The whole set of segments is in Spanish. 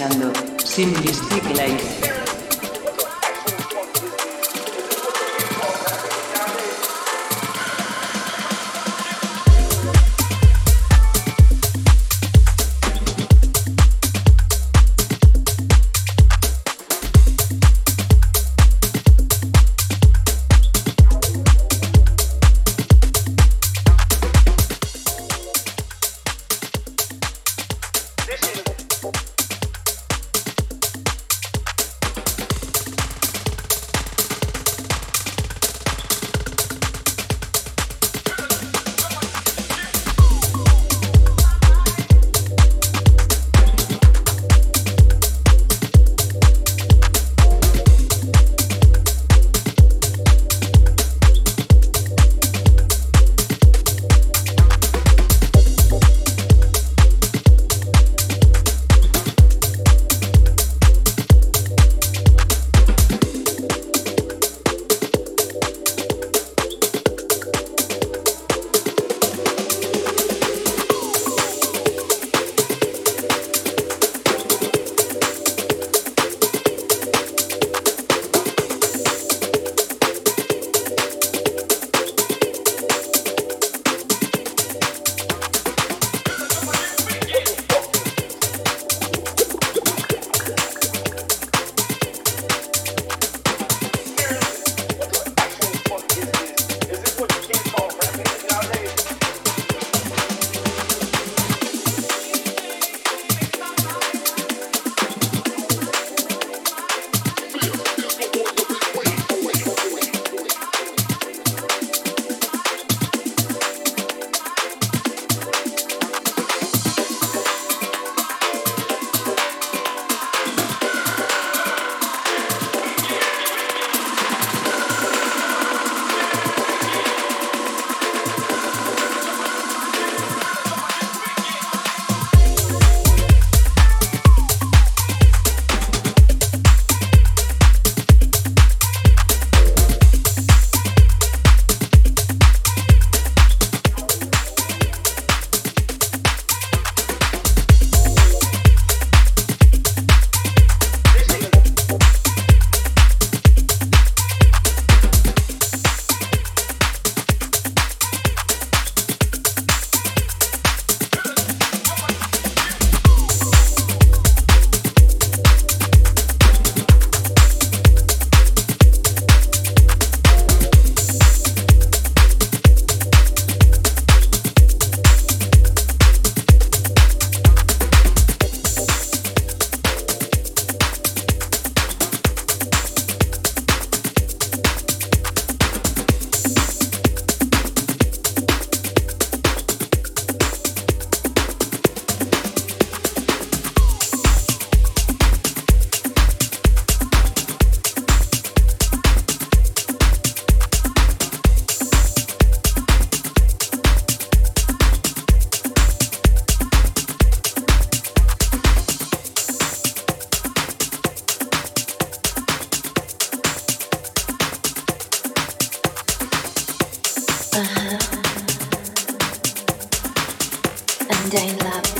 Escuchando Simplistic Life. mundane love.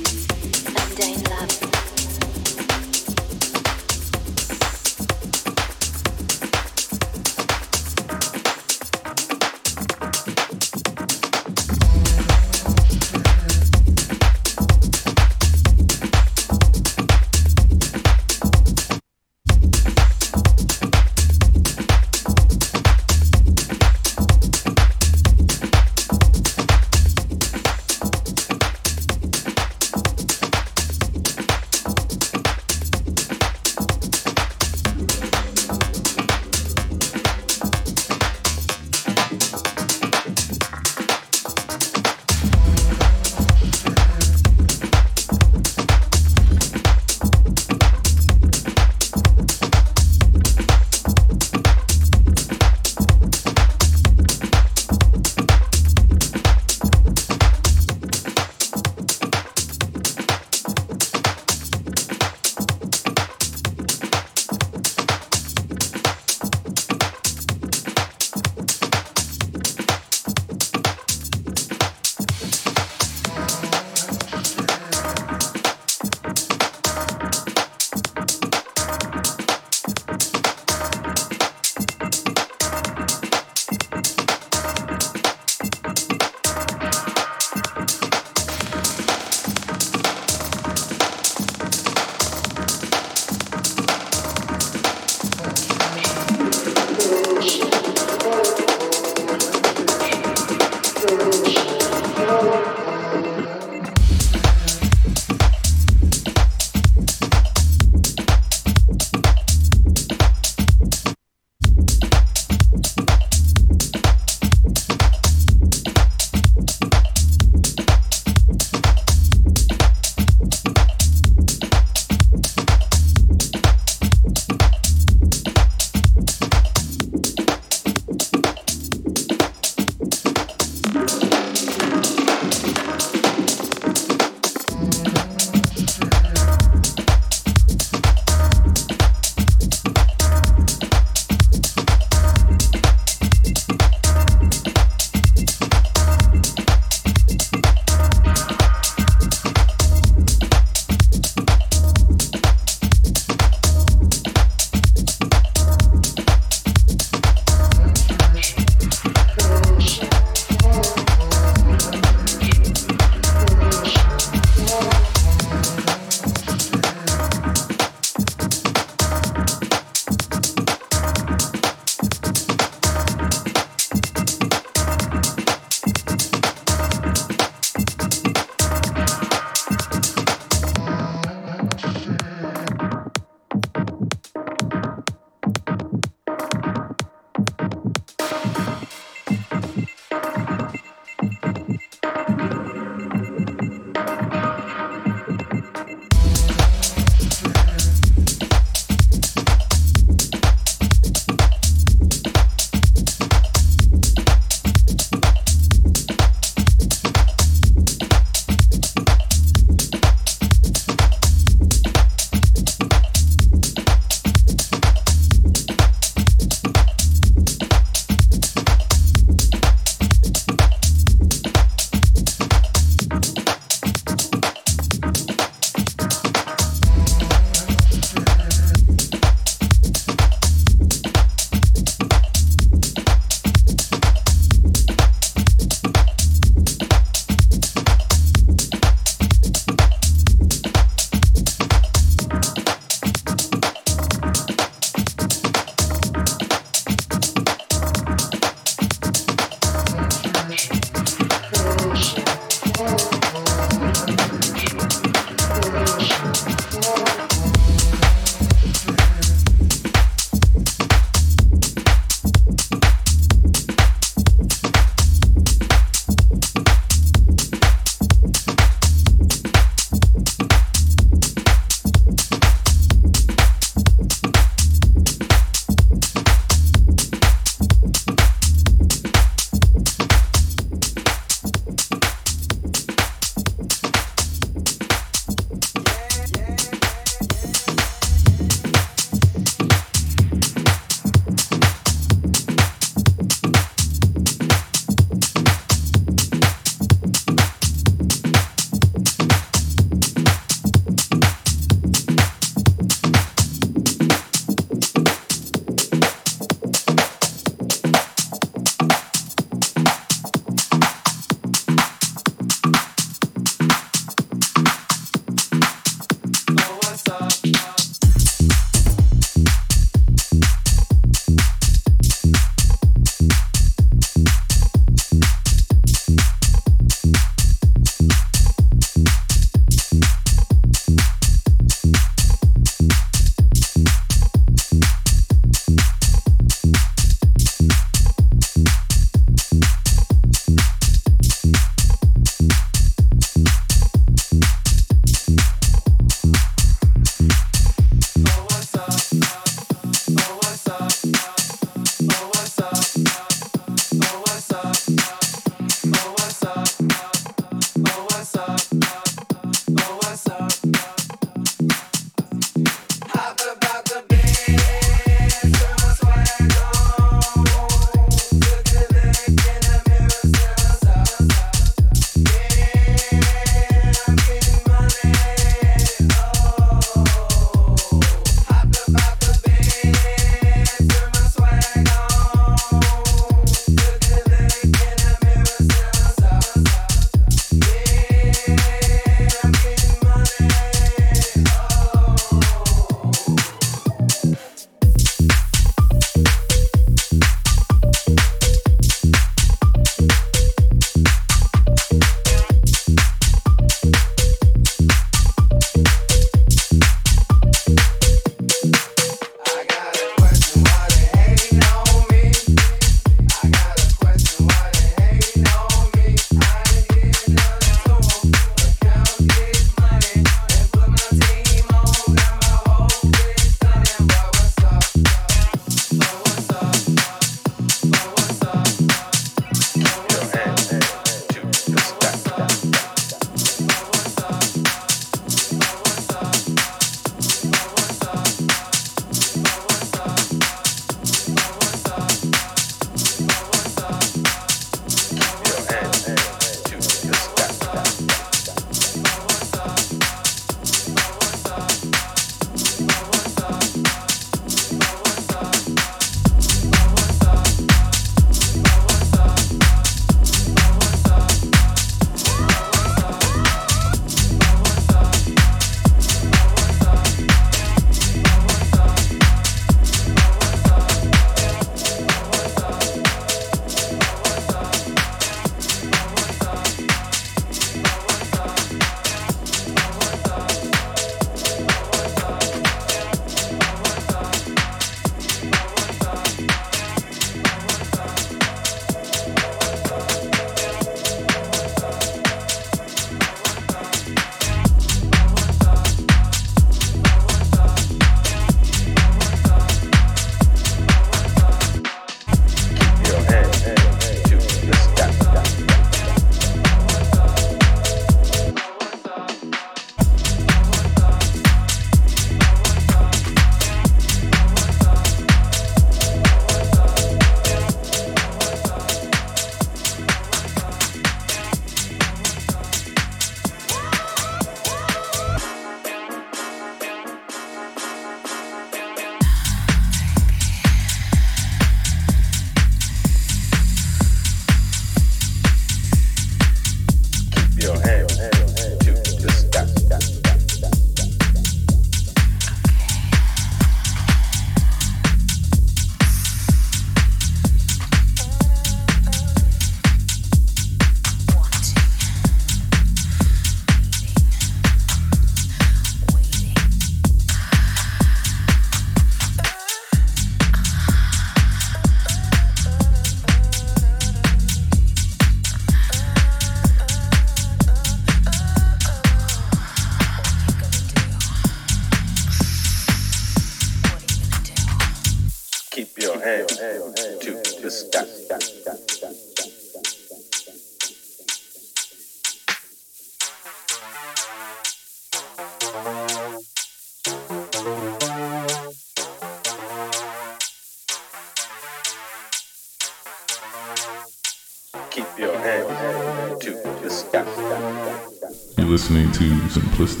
Simplistic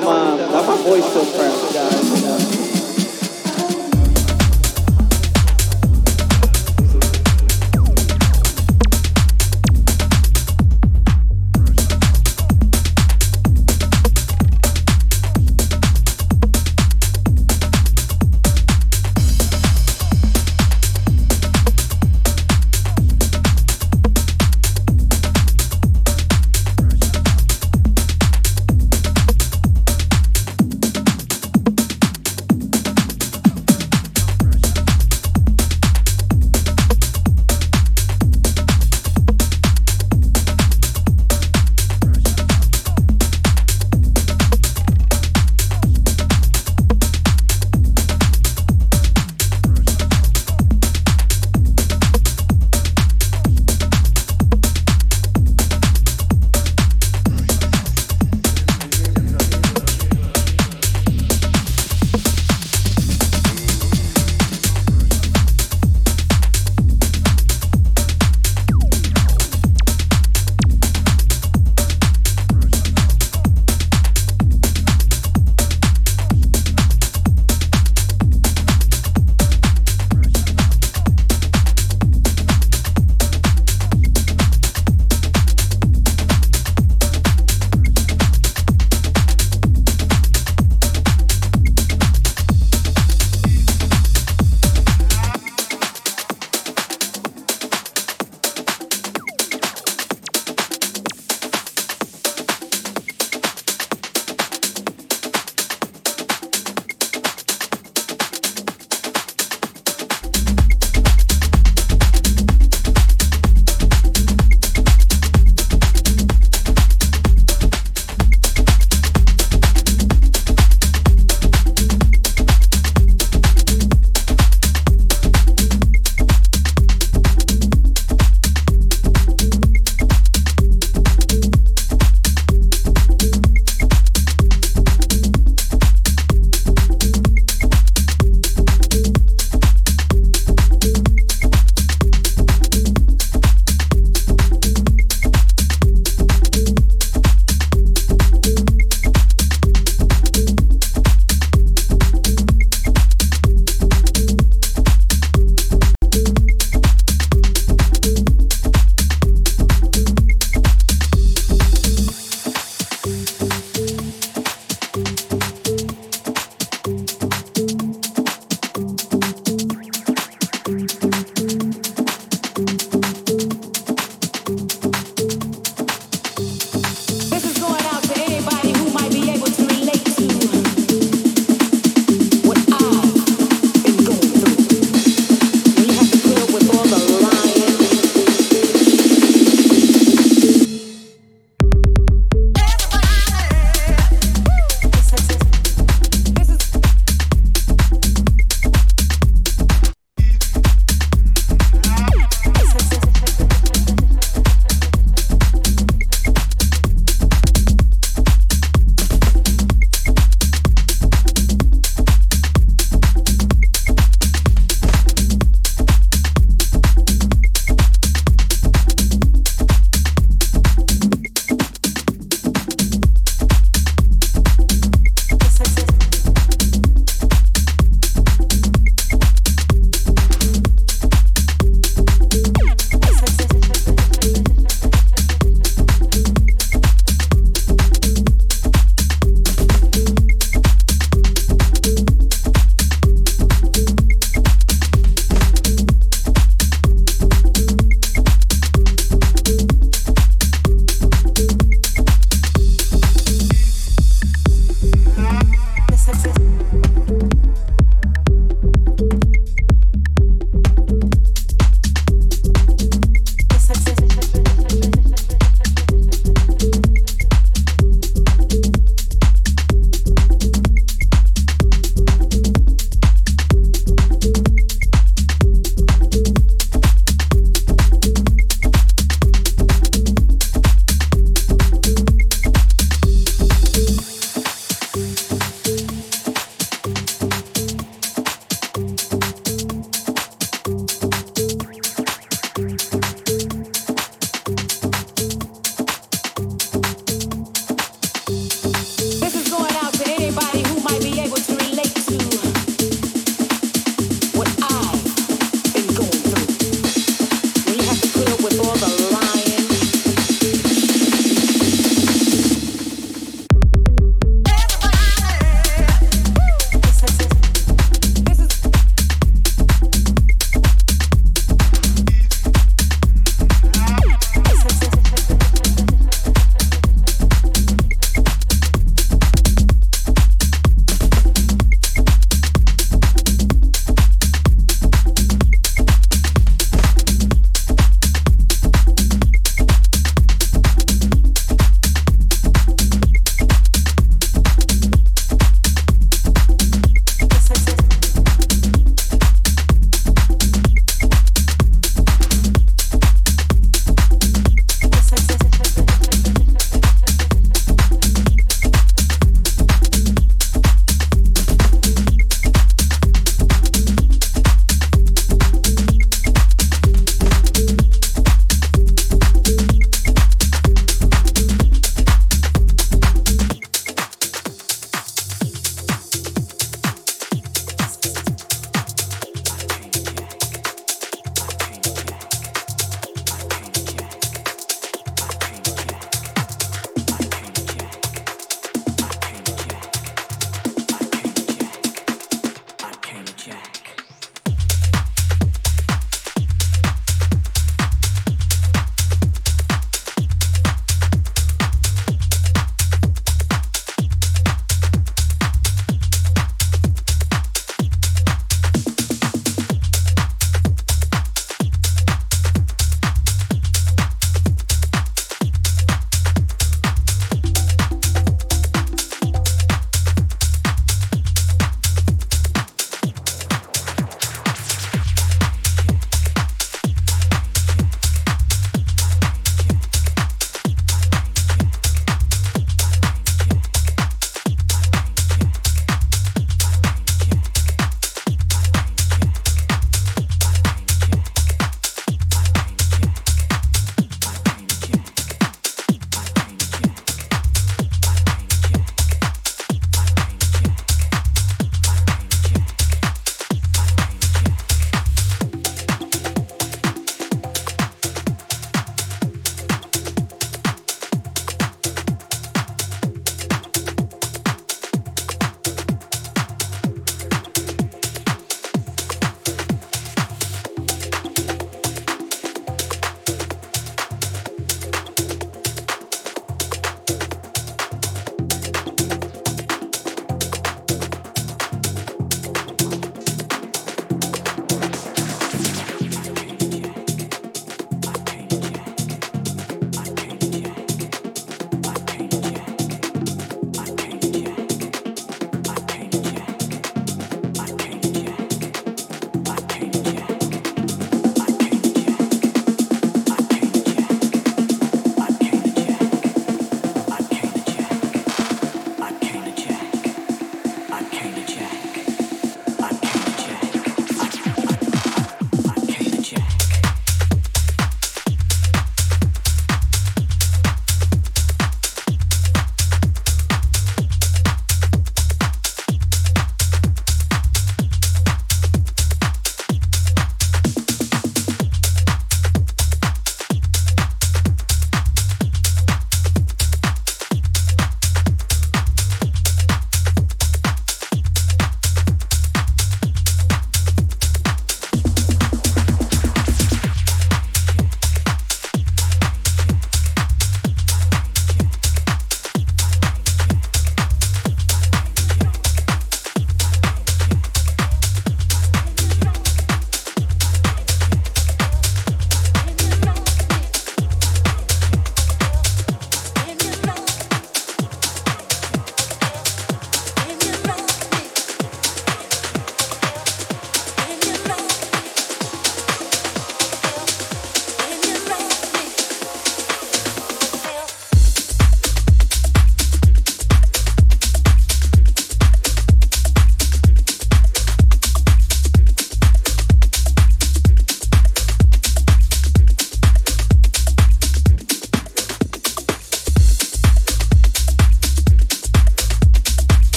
Maria.